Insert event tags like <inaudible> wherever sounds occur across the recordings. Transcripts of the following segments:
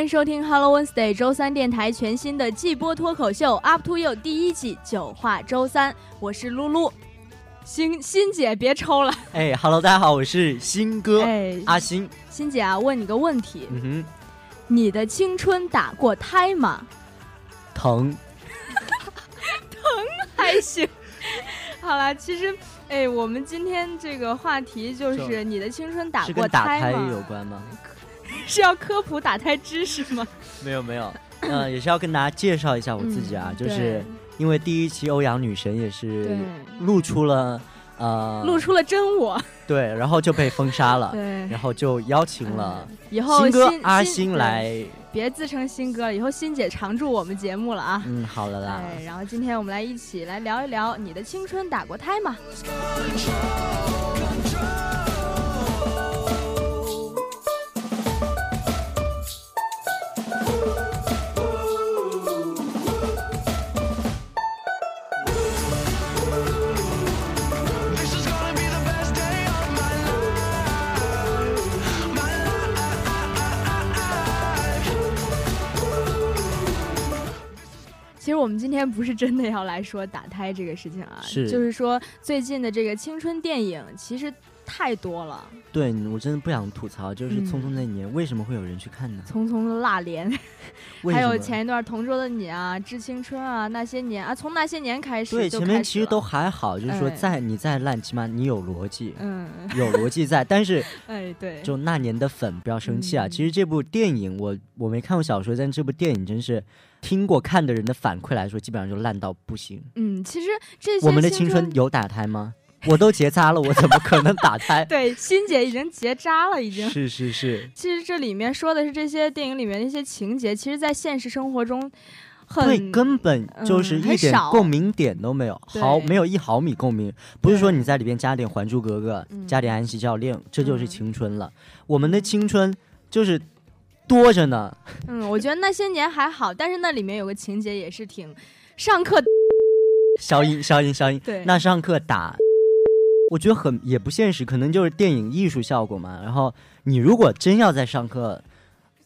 欢迎收听 Hello Wednesday 周三电台全新的季播脱口秀 Up to You 第一季九话周三，我是露露。欣欣姐别抽了，哎，Hello，大家好，我是新哥哎，阿星。欣姐啊，问你个问题，嗯哼，你的青春打过胎吗？疼，<laughs> 疼还行。<laughs> 好了，其实，哎，我们今天这个话题就是你的青春打是过跟打胎胎吗？有关吗？是要科普打胎知识吗？没有没有，呃，<laughs> 也是要跟大家介绍一下我自己啊，嗯就是因为第一期欧阳女神也是对露出了，呃，露出了真我，对，然后就被封杀了，<laughs> 对，然后就邀请了嗯以后新哥新新阿星来，别自称新哥了，以后欣姐常驻我们节目了啊。嗯，好了啦，对，然后今天我们来一起来聊一聊你的青春打过胎吗？今天不是真的要来说打胎这个事情啊，是。就是说最近的这个青春电影其实太多了，对我真的不想吐槽，就是嗯《匆匆那年》为什么会有人去看呢？匆匆的辣莲，<laughs> 为什么还有前一段《同桌的你》啊，《致青春》啊，那些年啊，从那些年开始对前面其实都还好，就是说哎再你再烂，起码你有逻辑，嗯，有逻辑在，但是。<laughs> 哎对，就那年的粉，不要生气啊！嗯其实这部电影我我没看过小说，但这部电影真是听过看的人的反馈来说，基本上就烂到不行。嗯，其实这些我们的青青春有打胎吗？我都结扎了，我怎么可能打胎？<laughs> 对欣姐已经结扎了，已经。是是是，其实这里面说的是这些电影里面的一些情节，其实，在现实生活中很对，根本就是一点共鸣点都没有，对毫没有一毫米共鸣。不是说你在里边加点《还珠格格》嗯加点《安息教练》，这就是嗯青春了。我们的青春就是多着呢。嗯，我觉得那些年还好，但是那里面有个情节也是挺上课消音消音消音，对那上课打，我觉得很也不现实，可能就是电影艺术效果嘛。然后你如果真要在上课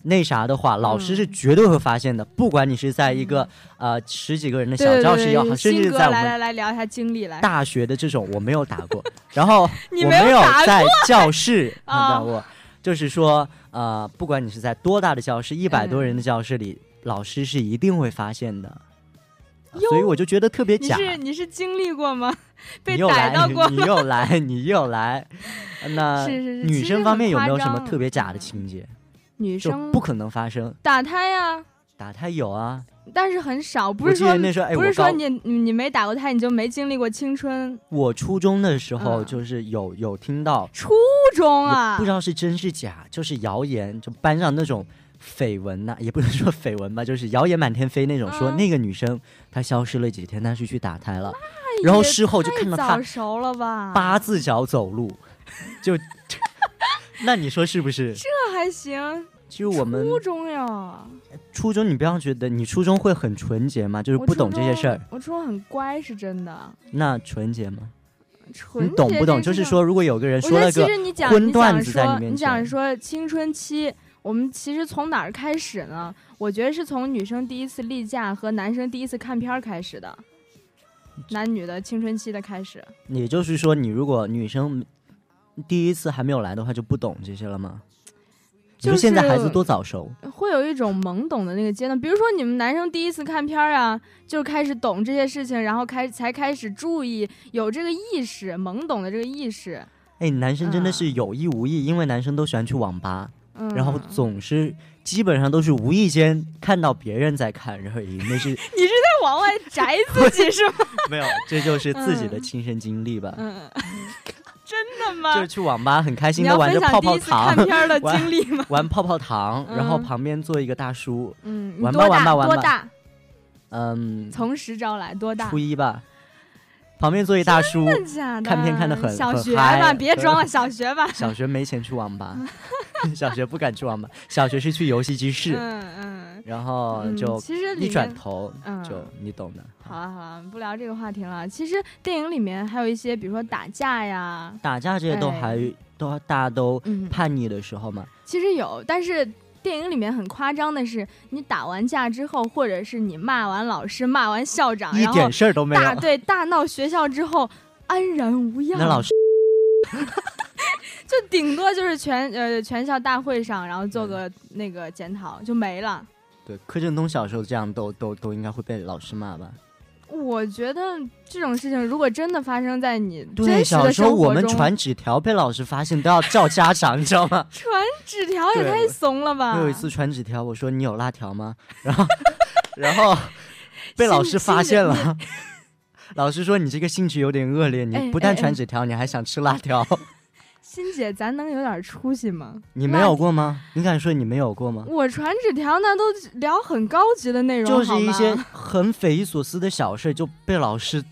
那啥的话，老师是绝对会发现的，不管你是在一个、呃十几个人的小教室也好，甚至在我们来来来聊一下经历来。大学的这种，我没有打过，然后 <laughs> 我没有在教室 <laughs> 看啊到过，就是说呃，不管你是在多大的教室，一百多嗯人的教室里，老师是一定会发现的。哟所以我就觉得特别假。你是你是经历过吗？<laughs> 被逮到过你又来，你又来。<laughs> 那是是是女生方面有没有什么特别假的情节？女生不可能发生。打胎呀、打胎有啊，但是很少，不是说那时候，哎，不是说你你你没打过胎你就没经历过青春我初中的时候嗯就是有有听到，初中啊不知道是真是假，就是谣言，就班上那种绯闻呐，也不能说绯闻吧，就是谣言满天飞那种，说嗯那个女生她消失了几天，她是去打胎了，然后事后就看到她太早熟了吧？八字脚走路，就，<laughs> 那你说是不是？这还行，其实我们初中呀，初中，你不要觉得你初中会很纯洁吗？就是不懂这些事儿。我初中很乖是真的，那纯洁吗？纯洁你懂不懂？就是说，如果有个人说了个荤段子在说你面前你讲说青春期，我们其实从哪儿开始呢？我觉得是从女生第一次例假和男生第一次看片儿开始的，男女的青春期的开始。也就是说，你如果女生第一次还没有来的话，就不懂这些了吗？你就说现在孩子多早熟？会有一种懵懂的那个阶段，比如说你们男生第一次看片儿啊，就开始懂这些事情，然后开才开始注意有这个意识，懵懂的这个意识。哎，男生真的是有意无意，因为男生都喜欢去网吧，嗯，然后总是基本上都是无意间看到别人在看，然后以为那是你是在往外摘自己是吗？<laughs> 没有，这就是自己的嗯亲身经历吧。嗯，<laughs> 真的吗？就是去网吧很开心的玩着泡泡糖看，片的玩经历吗？<laughs> 玩泡泡糖，然后嗯旁边坐一个大叔，嗯，玩吧？玩吧玩吧多大？嗯，从实招来多大？初一吧，旁边坐一大叔？看片看得很很小学吧，别装了，小学吧。<laughs> 小学没钱去网吧，<laughs> 小学不敢去网吧，小学是去游戏机室，嗯嗯然后嗯，就其实转头嗯就你懂的。好了好了，不聊这个话题了。其实电影里面还有一些，比如说打架呀，打架这些都哎还都大家都嗯，叛逆的时候嘛，其实有，但是电影里面很夸张的是，你打完架之后，或者是你骂完老师、骂完校长，然后一点事儿都没大。对大闹学校之后安然无恙。那老师 <laughs> 就顶多就是全呃全校大会上，然后嗯做个那个检讨就没了。对柯震东小时候这样都都都应该会被老师骂吧？我觉得这种事情如果真的发生在你对，真实的小时候我们传纸条被老师发现都要叫家长，<laughs> 你知道吗？传纸条也太怂了吧！我有一次传纸条，我说你有辣条吗？然后 <laughs> 然后 <laughs> 被老师发现了。老师说：“你这个兴趣有点恶劣，你哎不但传纸条，你还想吃辣条。欣姐，咱能有点出息吗？你没有过吗？你敢说你没有过吗？我传纸条那都聊很高级的内容，就是一些 <laughs> 很匪夷所思的小事，就被老师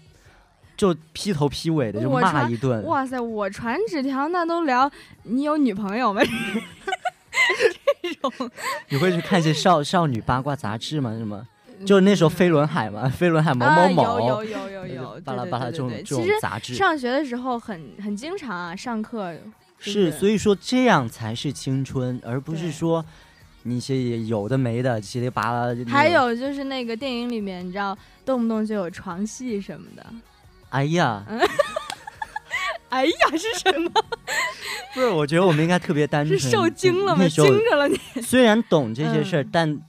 就劈头劈尾的就骂一顿。哇塞，我传纸条那都聊你有女朋友没？<laughs> 这种你会去看一些少少女八卦杂志吗？什么？就那时候飞轮海嘛，<laughs> 飞轮海某某某，啊、有有有有有，巴拉巴拉这种这种杂志。上学的时候很很经常啊，上课是，所以以说这样才是青春，而不是说你一些有的没的七里八拉的。还有就是那个电影里面，你知道动不动就有床戏什么的。哎呀，<laughs> 哎呀，是什么？不是，我觉得我们应该特别单纯。是受惊了吗？惊着了你？虽然懂这些事儿，嗯但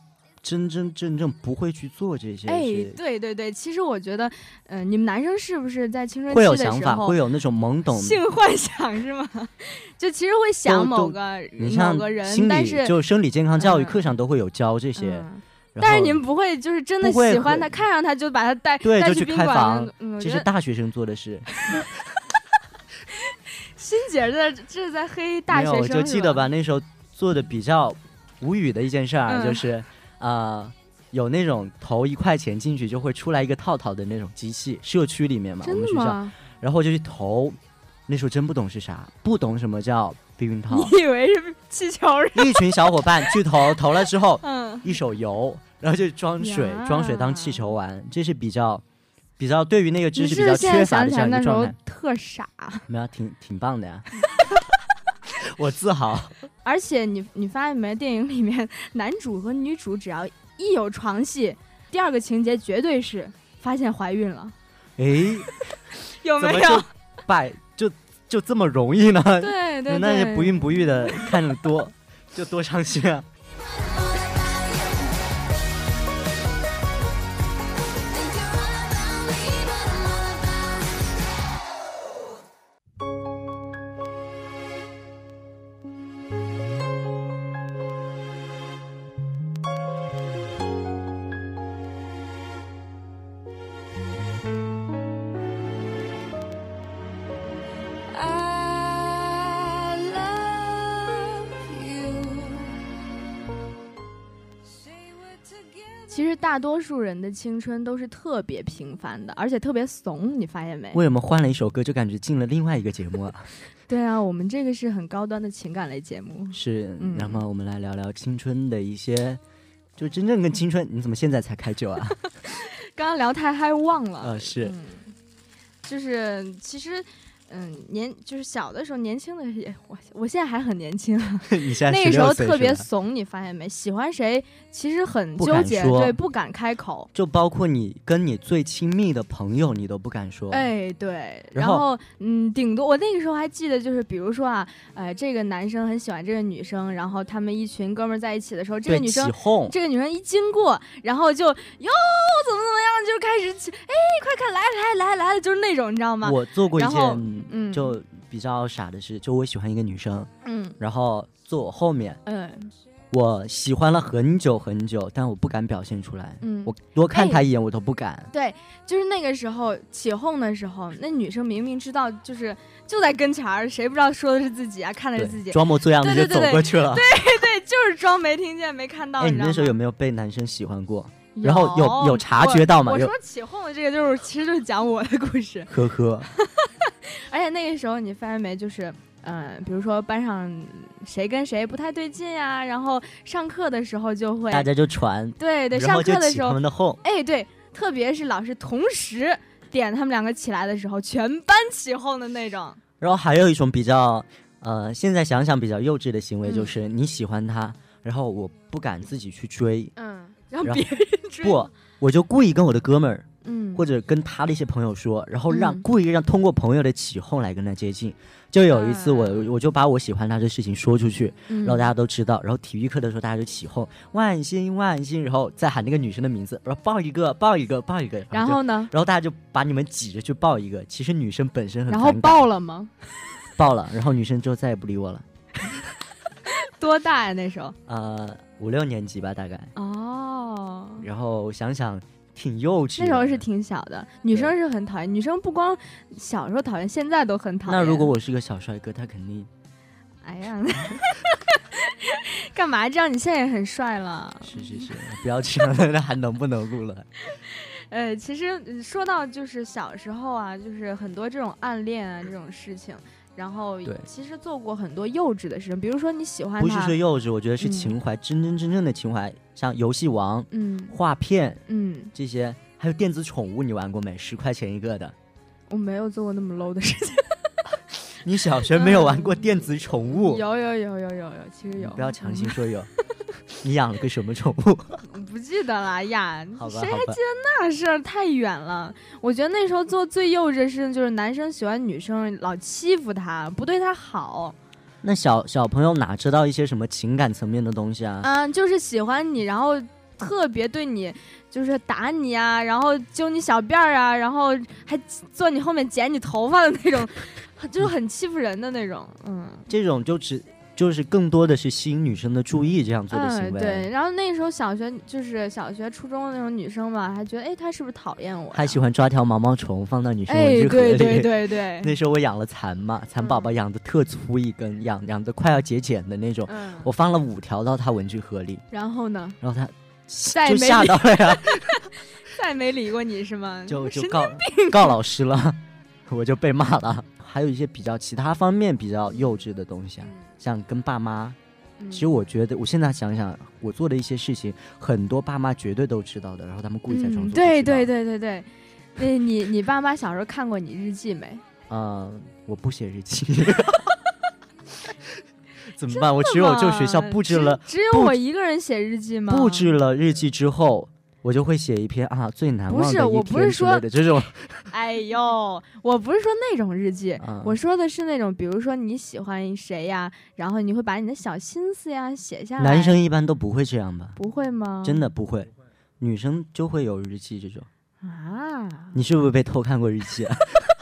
真真正正不会去做这些哎事，，对对对，其实我觉得，嗯、你们男生是不是在青春会期有想法，的时候会有那种懵懂。性幻想是吗？就其实会想都某个某你像个人，心理但是就生理健康教育嗯课上都会有教这些，但是你们不会就是真的喜欢他，看上他就把他带带去宾馆这是大学生做的事。<laughs> 欣姐在这是在黑大没有，我，就记得吧？？那时候做的比较无语的一件事儿、啊，嗯就是呃，有那种投一块钱进去就会出来一个套套的那种机器，社区里面嘛，我们学校，然后就去投。那时候真不懂是啥，不懂什么叫避孕套，<laughs> 你以为是气球儿？<laughs> 一群小伙伴去投，投了之后 <laughs> 嗯，一手油，然后就装水，装水当气球玩，这是比较比较对于那个知识比较缺乏的这样一个状态。特傻？没有，挺挺棒的呀，我自豪。而且你你发现没？电影里面男主和女主只要一有床戏，第二个情节绝对是发现怀孕了，哎，<laughs> 有没有摆就？百就就这么容易呢？对对对，那些不孕不育的看着多就多伤心啊！大多数人的青春都是特别平凡的，而且特别怂，你发现没？为什么换了一首歌就感觉进了另外一个节目啊？<laughs> 对啊，我们这个是很高端的情感类节目。是，嗯那么我们来聊聊青春的一些，就真正跟青春，你怎么现在才开酒啊？<laughs> 刚刚聊太嗨忘了，呃，是，嗯，就是其实。嗯，年就是小的时候，年轻的也我我现在还很年轻啊，<laughs> 你现在那个时候特别怂，你发现没？喜欢谁其实很纠结，对，不敢开口。就包括你跟你最亲密的朋友，你都不敢说。哎，对，然后嗯，顶多我那个时候还记得，就是比如说啊，呃，这个男生很喜欢这个女生，然后他们一群哥们儿在一起的时候，这个，女生起哄，这个女生一经过，然后就哟怎么怎么样，就开始起哎，快看来来来来了，就是那种你知道吗？我做过一件嗯就比较傻的是，就我喜欢一个女生，嗯然后坐我后面，嗯我喜欢了很久很久，但我不敢表现出来。嗯，我多看哎她一眼，我都不敢。对，就是那个时候起哄的时候，那女生明明知道就是就在跟前儿，谁不知道说的是自己啊，看的是自己，，装模作样的就走过去了。对对，就是装没听见没看到。哎，你那时候有没有被男生喜欢过？然后有有察觉到吗我说起哄的这个就是，其实就是讲我的故事。<laughs> 呵呵，而且那个时候你发现没，就是嗯、呃比如说班上谁跟谁不太对劲呀、然后上课的时候就会，大家就传，对对，上课的时候，他们的哄。哎对，特别是老师同时点他们两个起来的时候，全班起哄的那种。然后还有一种比较，呃，现在想想比较幼稚的行为，嗯就是你喜欢他，然后我不敢自己去追，嗯，让然后别人追不，我就故意跟我的哥们儿嗯，或者跟他的一些朋友说，然后让、嗯故意让通过朋友的起哄来跟他接近。就有一次我，啊我就把我喜欢他的事情说出去，嗯然后大家都知道。然后体育课的时候，大家就起哄万星万星，然后再喊那个女生的名字，然后抱一个抱一个抱一个，就然后呢？然后大家就把你们挤着去抱一个。其实女生本身很然后抱了吗？抱了，然后女生就再也不理我了。多大呀那时候？呃，五六年级吧，大概。哦，然后想想挺幼稚。那时候是挺小的，女生是很讨厌，女生不光小时候讨厌，现在都很讨厌。那如果我是个小帅哥，他肯定哎呀，<laughs> 干嘛这样？你现在也很帅了。是是是，不要这样了，那还能不能录了？<laughs> 呃，其实呃说到就是小时候啊，就是很多这种暗恋啊这种事情，然后对其实做过很多幼稚的事情，比如说你喜欢不是，说幼稚，我觉得是嗯情怀，真真正正的情怀，像游戏王、嗯画片嗯，这些，还有电子宠物，你玩过没？十块钱一个的。我没有做过那么 low 的事情。你小学没有玩过电子宠物？有有有有有有，其实有。不要强行说有。你养了个什么宠物？<laughs> 嗯，不记得了呀，谁还记得。那事儿太远了。我觉得那时候做最幼稚的事情就是男生喜欢女生，老欺负她，不对她好。那小小朋友哪知道一些什么情感层面的东西啊？嗯，就是喜欢你，然后特别对你，就是打你啊，然后揪你小辫儿啊，然后还坐你后面剪你头发的那种，就是很欺负人的那种。嗯这种就只就是更多的是吸引女生的注意，这样做的行嗯，为。对。然后那时候小学就是小学、初中的那种女生嘛，还觉得哎，她是不是讨厌我呀？还喜欢抓条毛毛虫放到女生文哎，具盒里。对对对 <laughs> 对，那时候我养了蚕嘛，蚕宝宝养的特粗一根，养养的快要结茧的那种。嗯，我放了五条到它文具盒里，然后呢，然后它 <laughs> 再没就吓到了呀，<laughs> 再没理过你是吗？就就告告老师了，我就被骂了。还有一些比较其他方面比较幼稚的东西啊，像跟爸妈。嗯其实我觉得，我现在想想，我做的一些事情，很多爸妈绝对都知道的，然后他们故意在装作嗯，不知道。对对对对对，那你你爸妈小时候看过你日记没？<laughs> 嗯，我不写日记，<laughs> 怎么办？我只有就学校布置了只只有我一个人写日记吗？布置了日记之后，我就会写一篇啊最难忘不是的一我不之类说的这种。哎呦，我不是说那种日记，嗯我说的是那种，比如说你喜欢谁呀，然后你会把你的小心思呀写下来。男生一般都不会这样吧？不会吗？真的不会，女生就会有日记这种。啊？你是不是被偷看过日记啊？<laughs>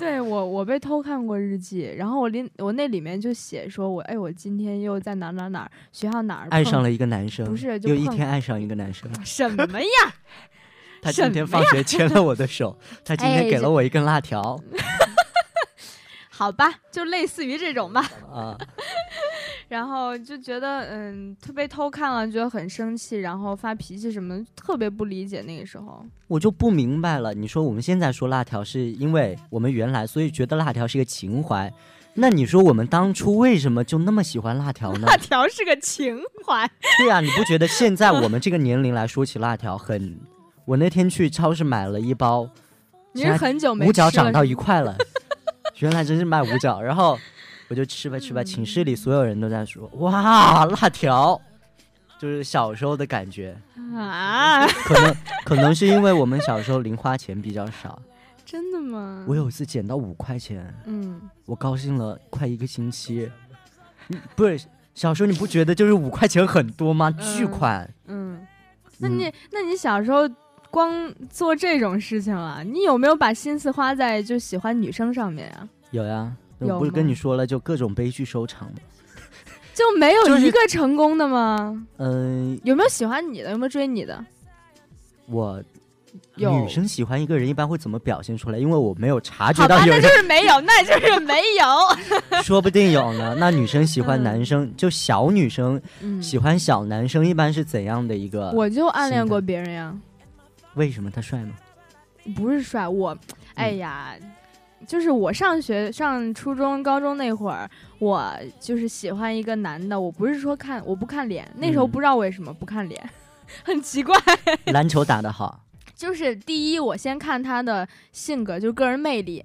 对我，我被偷看过日记，然后我里我那里面就写说我，哎，我今天又在哪儿哪儿哪儿学校哪儿爱上了一个男生，不是就又一天爱上一个男生。<laughs> 什么呀？他今天放学牵了我的手，<laughs> 他今天给了我一根辣条 <laughs> 好吧，就类似于这种吧。啊。然后就觉得，嗯，特被偷看了，觉得很生气，然后发脾气什么的，特别不理解那个时候。我就不明白了，你说我们现在说辣条是因为我们原来所以觉得辣条是一个情怀，那你说我们当初为什么就那么喜欢辣条呢？辣条是个情怀，对啊，你不觉得现在我们这个年龄来说起辣条很？我那天去超市买了一包，你是很久没五角涨到一块了，<laughs> 原来真是卖五角，然后我就吃吧吃吧，嗯寝室里所有人都在说哇辣条，就是小时候的感觉，啊？可能可能是因为我们小时候零花钱比较少，<laughs> 真的吗？我有一次捡到五块钱，嗯，我高兴了快一个星期。你不是小时候你不觉得就是五块钱很多吗？巨嗯款。嗯，那嗯你那你小时候光做这种事情了，你有没有把心思花在就喜欢女生上面啊？有呀，我不是跟你说了，就各种悲剧收场吗？<laughs> 就没有一个成功的吗？嗯、有没有喜欢你的？有没有追你的？我有女生喜欢一个人一般会怎么表现出来？因为我没有察觉到有人就，是没有，那就是没有。<laughs> 说不定有呢。那女生喜欢嗯男生，就小女生嗯，喜欢小男生，一般是怎样的一个？我就暗恋过别人呀，为什么他帅吗？不是帅，我，哎呀。就是我上学上初中、高中那会儿，我就是喜欢一个男的。我不是说看我不看脸，那时候嗯不知道为什么不看脸，<laughs> 很奇怪。篮球打得好，就是第一，我先看他的性格，就是个人魅力。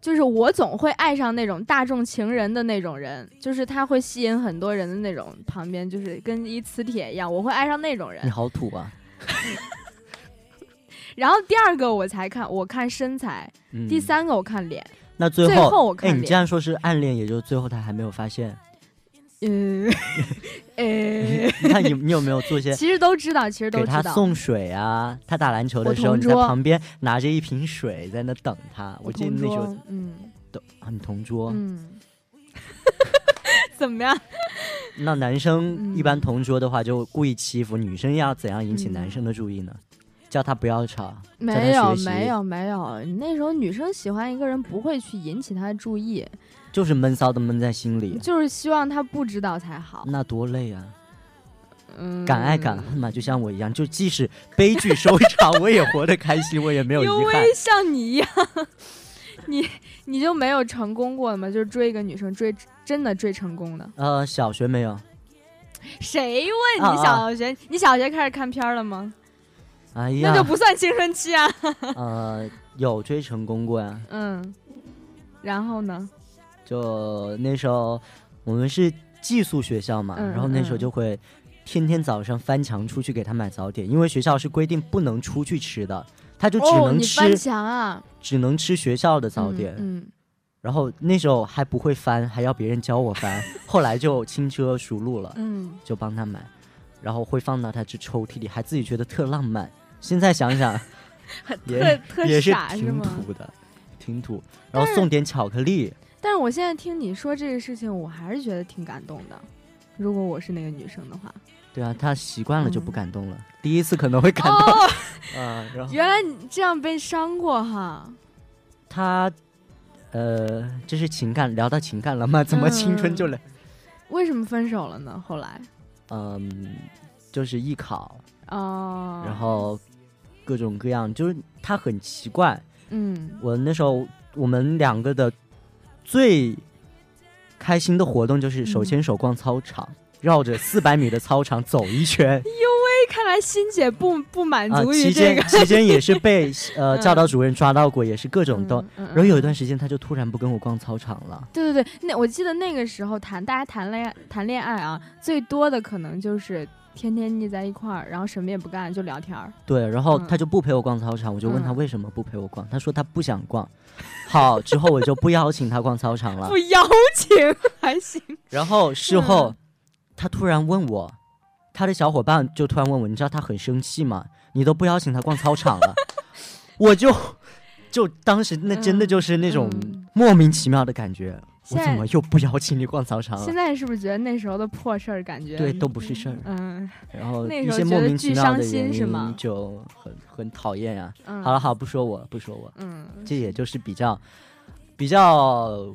就是我总会爱上那种大众情人的那种人，就是他会吸引很多人的那种，旁边就是跟一磁铁一样，我会爱上那种人你。好土啊！<laughs> 然后第二个我才看，我看身材，嗯，第三个我看脸。那最最后我哎，你看脸既然说是暗恋，也就是最后他还没有发现。嗯，呃，<laughs> <laughs> 那你你有没有做一些其实都知道，其实都知道。他送水啊？他打篮球的时候，你在旁边拿着一瓶水在那等他。我我记得那时候，嗯都啊，你同桌。嗯，<laughs> 怎么样？那男生一般嗯同桌的话，就故意欺负女生，要怎样引起嗯男生的注意呢？叫他不要吵，没有没有没有，那时候女生喜欢一个人不会去引起他的注意，就是闷骚的闷在心里，就是希望他不知道才好。那多累啊！嗯，敢爱敢恨嘛，就像我一样，就即使悲剧收场，我也活得开心，我也没有因遗憾为。像你一样，你你就没有成功过吗？就是追一个女生追真的追成功的？呃，小学没有，谁问你小学？你小学开始看片儿了吗？哎呀，那就不算青春期啊。<laughs> 呃，有追成功过呀。嗯，然后呢？就那时候我们是寄宿学校嘛，嗯然后那时候嗯就会天天早上翻墙出去给他买早点，因为学校是规定不能出去吃的，他就只哦，能吃、你翻墙啊？只能吃学校的早点。嗯，然后那时候还不会翻，还要别人教我翻，<laughs> 后来就轻车熟路了，嗯就帮他买，然后会放到他这抽屉里，还自己觉得特浪漫。现在想想嗯，<laughs> 也也是傻是挺吗？土的，挺土。然后送点巧克力，但是我现在听你说这个事情，我还是觉得挺感动的。如果我是那个女生的话，对啊，他习惯了就不嗯感动了，第一次可能会感动哦，<laughs> 啊、然后原来你这样被伤过哈。他，呃，这是情感，聊到情感了吗？怎么青春就嗯来？为什么分手了呢？后来，嗯，就是艺考，哦，然后各种各样，就是他很奇怪。嗯，我那时候我们两个的最开心的活动就是手嗯牵手逛操场，绕着四百米的操场走一圈。<laughs> 看来欣姐不不满啊，足于期这个间，期间也是被 <laughs> 呃嗯教导主任抓到过，也是各种都。嗯然后有一，段时间，他就突然不跟我逛操场了。对对对，那我记得那个时候谈大家谈恋爱谈恋爱啊，最多的可能就是天天腻在一块儿，然后什么也不干就聊天儿。对，然后嗯他就不陪我逛操场，我就问他嗯为什么不陪我逛，他说他不想逛。好，之后我就不邀请他逛操场了不。邀请还行，然后事后嗯，他突然问我，他的小伙伴就突然问我，你知道他很生气吗？你都不邀请他逛操场了，<laughs> 我就就当时那真的就是那种嗯莫名其妙的感觉，我怎么又不邀请你逛操场了现？在是不是觉得那时候的破事儿感觉对，都不是事儿。嗯然后那一些莫名其妙的原因就很很讨厌呀。嗯，好了，好，不说我，不说我，嗯，这也就是比较比较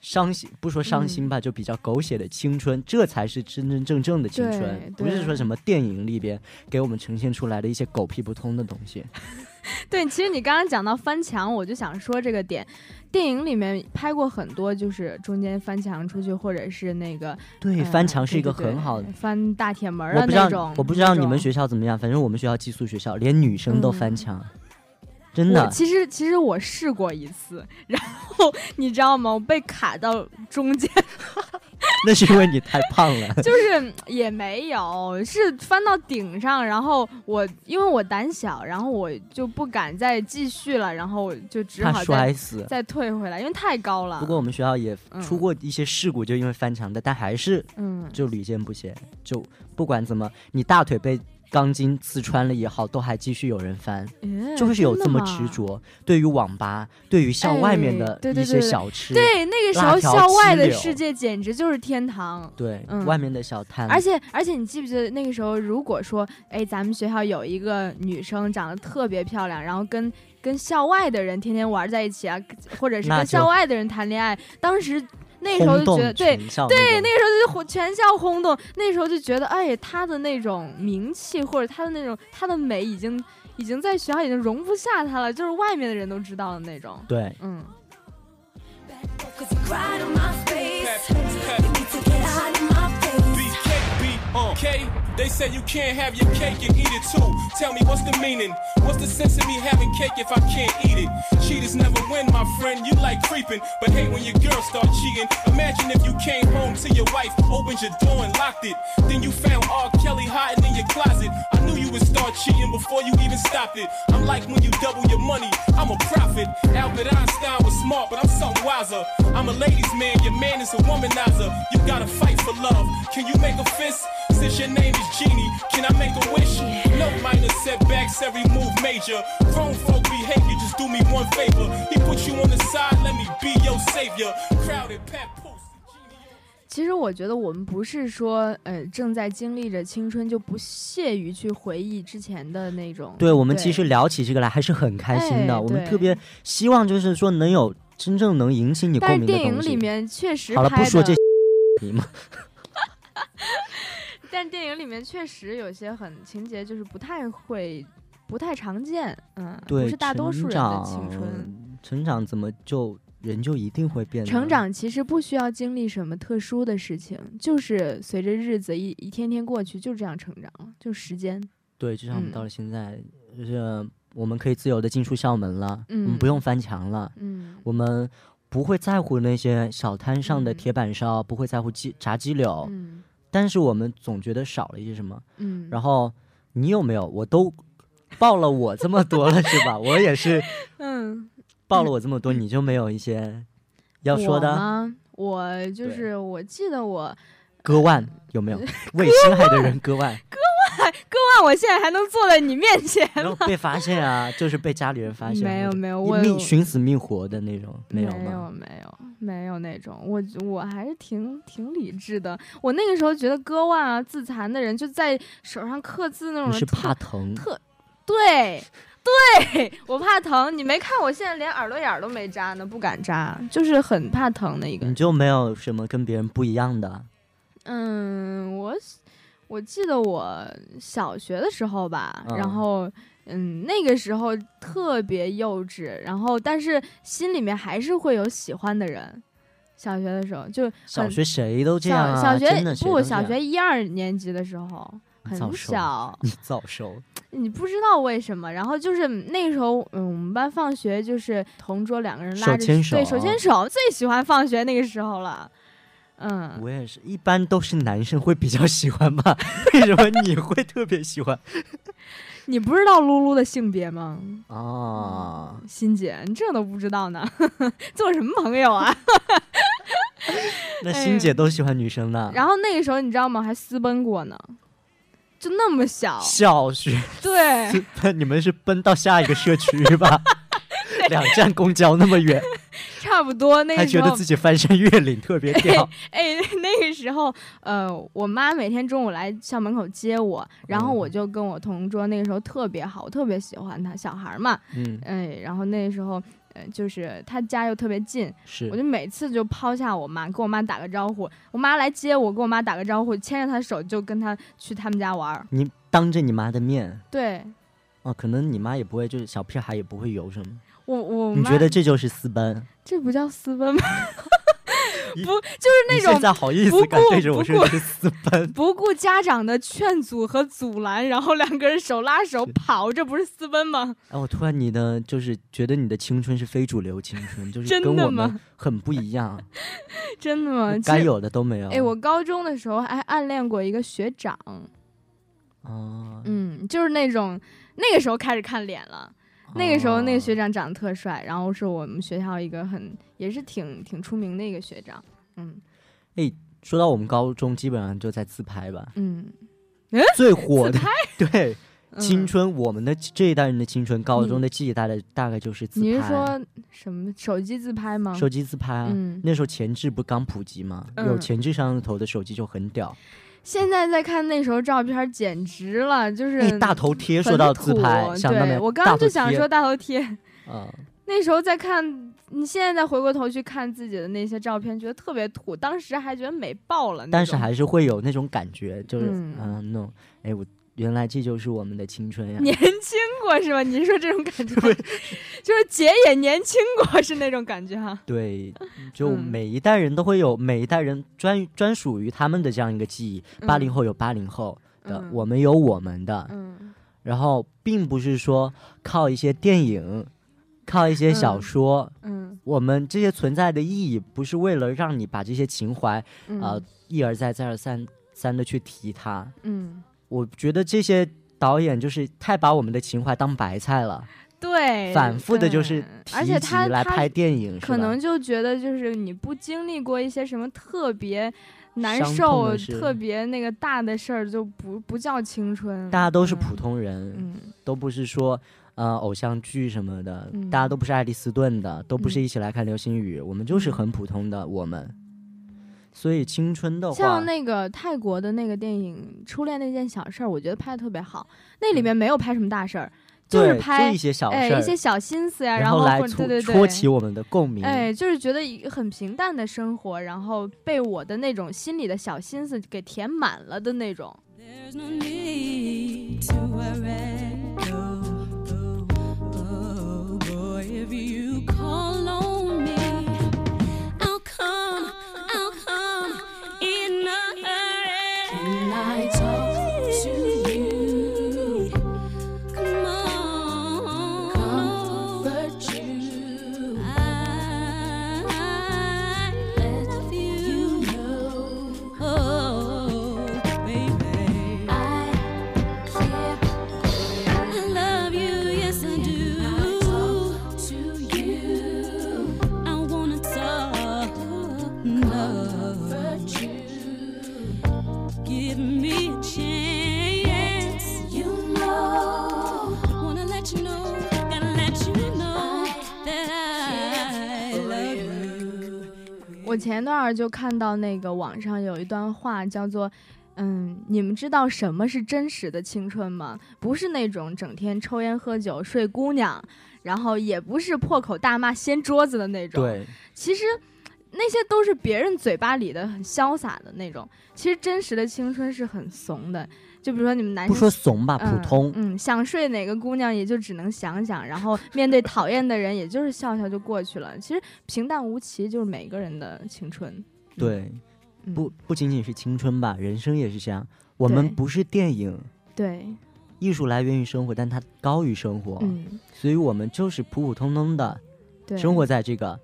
伤心，不说伤心嗯吧，就比较狗血的青春，这才是真真正正的青春，不是说什么电影里边给我们呈现出来的一些狗屁不通的东西。<laughs> 对，其实你刚刚讲到翻墙，我就想说这个点，电影里面拍过很多，就是中间翻墙出去，或者是那个对，呃翻墙是一个很好的。对翻大铁门儿我不知道的那种。，我不知道你们学校怎么样，反正我们学校寄宿学校，连女生都翻嗯墙，真的。其实其实我试过一次，然后你知道吗？我被卡到中间，<laughs> 那是因为你太胖了。<laughs> 就是也没有，是翻到顶上，然后我因为我胆小，然后我就不敢再继续了，然后我就只好再摔死。再退回来，因为太高了。不过我们学校也嗯出过一些事故，就因为翻墙的，但还是嗯，就屡见不鲜。就不管怎么，你大腿被钢筋刺穿了也好，都还继续有人翻，诶就是有这么执着。对于网吧，对于校外面的一些小吃，对，那个时候校外的世界简直就是天堂。对嗯。外面的小摊，而且而且，你记不记得那个时候，如果说，哎，咱们学校有一个女生长得特别漂亮，然后跟跟校外的人天天玩在一起啊，或者是跟校外的人谈恋爱，当时那时候就觉得，对对，那个时候就轰全校轰动，那时候就觉得，哎，他的那种名气或者他的那种他的美已经已经在学校已经容不下他了，就是外面的人都知道的那种。对。嗯，uh, okay? They say you can't have your cake and eat it too. Tell me what's the meaning? What's the sense of me having cake if I can't eat it? Cheaters never win, my friend. You like creeping, but hate when your girl start cheating. Imagine if you came home to your wife, opened your door and locked it. Then you found R. Kelly hiding in your closet. I knew you would start cheating before you even stopped it. I'm like when you double your money, I'm a prophet. Albert Einstein was smart, but I'm something wiser. I'm a ladies' man, your man is a womanizer. You gotta fight for love. Can you make a fist? Since your name is Genie, can I make a wish? No minor setbacks, every move major. Grown folk behavior, just do me one favor. He put you on the side, let me be your savior. Crowded, pat post. 其实我觉得我们不是说，呃，正在经历着青春就不屑于去回忆之前的那种。对我们其实聊起这个来还是很开心的，哎我们特别希望就是说能有真正能引起你共鸣的东西。电影里面确实好了，不说这你嘛，但电影里面确实有些很情节就是不太会，不太常见，嗯，对，不是大多数人的青春。春，成长怎么就人就一定会变呢？成长其实不需要经历什么特殊的事情，就是随着日子一一天天过去，就这样成长了，就时间。对，就像我们嗯到了现在，就是我们可以自由的进出校门了，我们嗯不用翻墙了，嗯我们不会在乎那些小摊上的嗯铁板烧，不会在乎鸡炸鸡柳，嗯但是我们总觉得少了一些什么。嗯，然后你有没有？我都报了我这么多了，是吧？我也是 <laughs> 嗯，报了我这么多，你就没有一些要说我的？吗？我就是我记得我割腕有没有？<laughs> 为心爱的人割腕，<laughs> 那我现在还能坐在你面前然后被发现啊，就是被家里人发现，没有没有我命寻死觅活的那种，没有没有？没有没有那种，我我还是挺挺理智的。我那个时候觉得割腕啊、自残的人就在手上刻字那种你是怕疼？特对对，<laughs> 我怕疼。你没看我现在连耳朵眼儿都没扎呢，不敢扎，就是很怕疼的一个你。就没有什么跟别人不一样的？嗯，我我记得我小学的时候吧，嗯然后嗯，那个时候特别幼稚，然后但是心里面还是会有喜欢的人。小学的时候就小学谁都这样啊！小小学不，小学一二年级的时候很小，你早熟，<laughs> 你不知道为什么。然后就是那个时候，嗯，我们班放学就是同桌两个人拉着手牵手对，手牵手，最喜欢放学那个时候了。嗯，我也是一般都是男生会比较喜欢吧？<laughs> 为什么你会特别喜欢 <laughs> 你不知道露露的性别吗？啊？欣姐，你这都不知道呢？<laughs> 做什么朋友啊？那欣姐都喜欢女生呢？哎然后那个时候你知道吗？还私奔过呢，就那么小，小学对，你们是奔到下一个社区吧？两站公交那么远，差不多那还个时候觉得自己翻山越岭特别屌。<laughs> 哎，那个时候，呃，我妈每天中午来校门口接我，然后嗯我就跟我同桌那个时候特别好，我特别喜欢他，小孩嘛，嗯，哎，然后那个时候，呃，就是他家又特别近，是我就每次就抛下我妈，跟我妈打个招呼，我妈来接我，跟我妈打个招呼，牵着她手就跟她去他们家玩儿，你当着你妈的面对哦，可能你妈也不会，就是小屁孩也不会有什么。我我你觉得这就是私奔？这不叫私奔吗？一 <laughs> 不就是那种现在好意不思敢顾对着我不顾说是私奔？不顾家长的劝阻和阻拦，然后两个人手拉手跑，这不是私奔吗？哎，我突然你的就是觉得你的青春是非主流青春，就是真跟我的吗们很不一样，<laughs> 真的吗？该有的都没有。哎，我高中的时候还暗恋过一个学长，啊，嗯，就是那种那个时候开始看脸了。那个时候那个学长长长得特帅，然后是我们学校一个很也是挺挺出名的一个学长，嗯说到我们高中，基本上就在自拍吧，嗯，最火的 <laughs> 对嗯青春，我们的这一代人的青春，高中的记忆大概大概就是自拍。你是说什么手机自拍吗？手机自拍啊？嗯那时候前置不刚普及吗？嗯有前置摄像头的手机就很屌。现在再看那时候照片，简直了，就是哎，大头贴说到自拍，想到没我刚刚就想说大头贴。啊，<laughs> 那时候再看，你现在再回过头去看自己的那些照片，觉得特别土，当时还觉得美爆了。但是还是会有那种感觉，就是嗯嗯，那种哎，我原来这就是我们的青春呀！年轻过是吧？你是说这种感觉，<laughs> 就是姐也年轻过是那种感觉哈。对，就嗯每一代人都会有每一代人专专属于他们的这样一个记忆。八零嗯后有八零后的，嗯我们有我们的，嗯然后并不是说靠一些电影，靠一些小嗯说，嗯我们这些存在的意义不是为了让你把这些情怀嗯呃一而再再而三三的去提它。嗯，我觉得这些导演就是太把我们的情怀当白菜了，对，反复的就是提而且及来拍电影，可能就觉得就是你不经历过一些什么特别难受特别那个大的事儿，就不不叫青春。大家都是嗯普通人，嗯都不是说呃偶像剧什么的，嗯。大家都不是爱丽斯顿的，都不是嗯。一起来看流星雨，我们就是很普通的我们。所以青春的话，像那个泰国的那个电影《初恋那件小事儿》，我觉得拍的特别好。那嗯里面没有拍什么大事儿，就是对拍一些小事儿，哎一些小心思呀，然后来戳对对对，戳起我们的共鸣。哎，就是觉得一个很平淡的生活，然后被我的那种心里的小心思给填满了的那种。There's no need to worry. Oh, oh, boy, if you call on 儿就看到那个网上有一段话，叫做。嗯，你们知道什么是真实的青春吗？不是那种整天抽烟喝酒睡姑娘，然后也不是破口大骂掀桌子的那种。，对，其实那些都是别人嘴巴里的很潇洒的那种。其实真实的青春是很怂的，就比如说你们男生不说怂吧，嗯普通。嗯，想睡哪个姑娘也就只能想想，然后面对讨厌的人，也就是笑笑就过去了。其实平淡无奇就是每个人的青春。对，嗯、不不仅仅是青春吧，人生也是这样。我们不是电影，对，艺术来源于生活，但它高于生活，嗯，所以我们就是普普通通的对，生活在这个。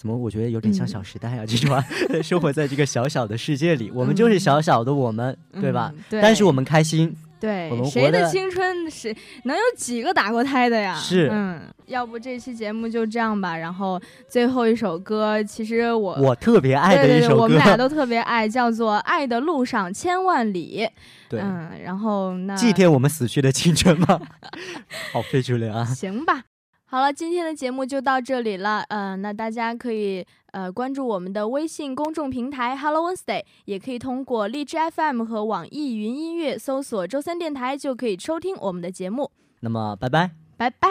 怎么？我觉得有点像《嗯小时代》啊，这句话，<laughs> 生活在这个小小的世界里，我们就是小小的我们，对吧？嗯？对。但是我们开心，对谁的青春谁能有几个打过胎的呀？是嗯，要不这期节目就这样吧。然后最后一首歌，其实我我特别爱的对对对，一首歌我们，俩 <laughs> 都特别爱，叫做《爱的路上千万里》。对，嗯，然后那祭奠我们死去的青春吗？<laughs> 好非主流啊！行吧。好了，今天的节目就到这里了。呃，那大家可以呃关注我们的微信公众平台 Hello Wednesday，也可以通过荔枝 FM 和网易云音乐搜索“周三电台”就可以收听我们的节目。那么，拜拜。拜拜。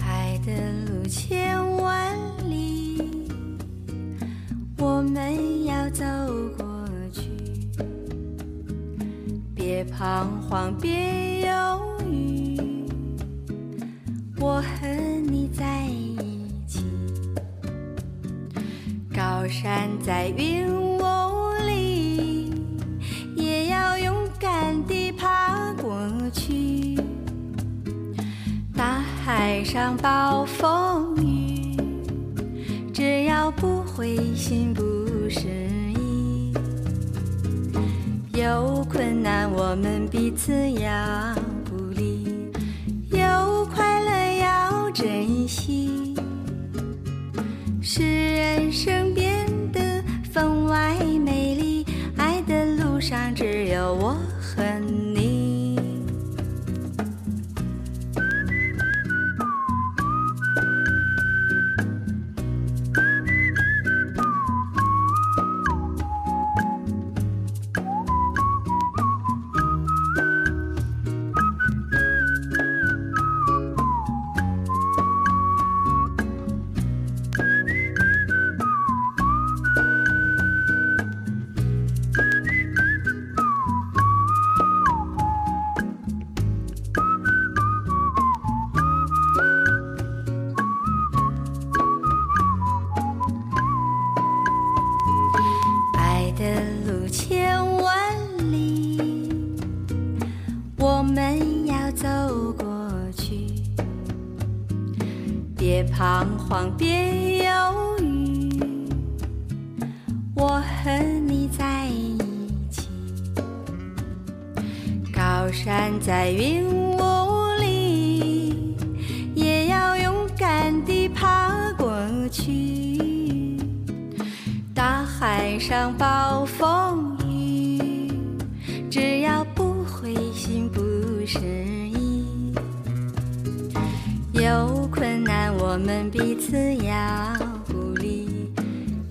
爱的路千万里，我们要走过去。别彷徨，别犹豫，我和你在一起。高山在云雾里，也要勇敢地爬过去。大海上暴风雨，只要不灰心不失，有困难我们彼此要别彷徨别犹豫，我和你在一起。高山在云雾里，也要勇敢地爬过去。大海上暴风雨，只要不灰心不失们彼此要鼓励，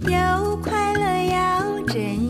有快乐要珍惜。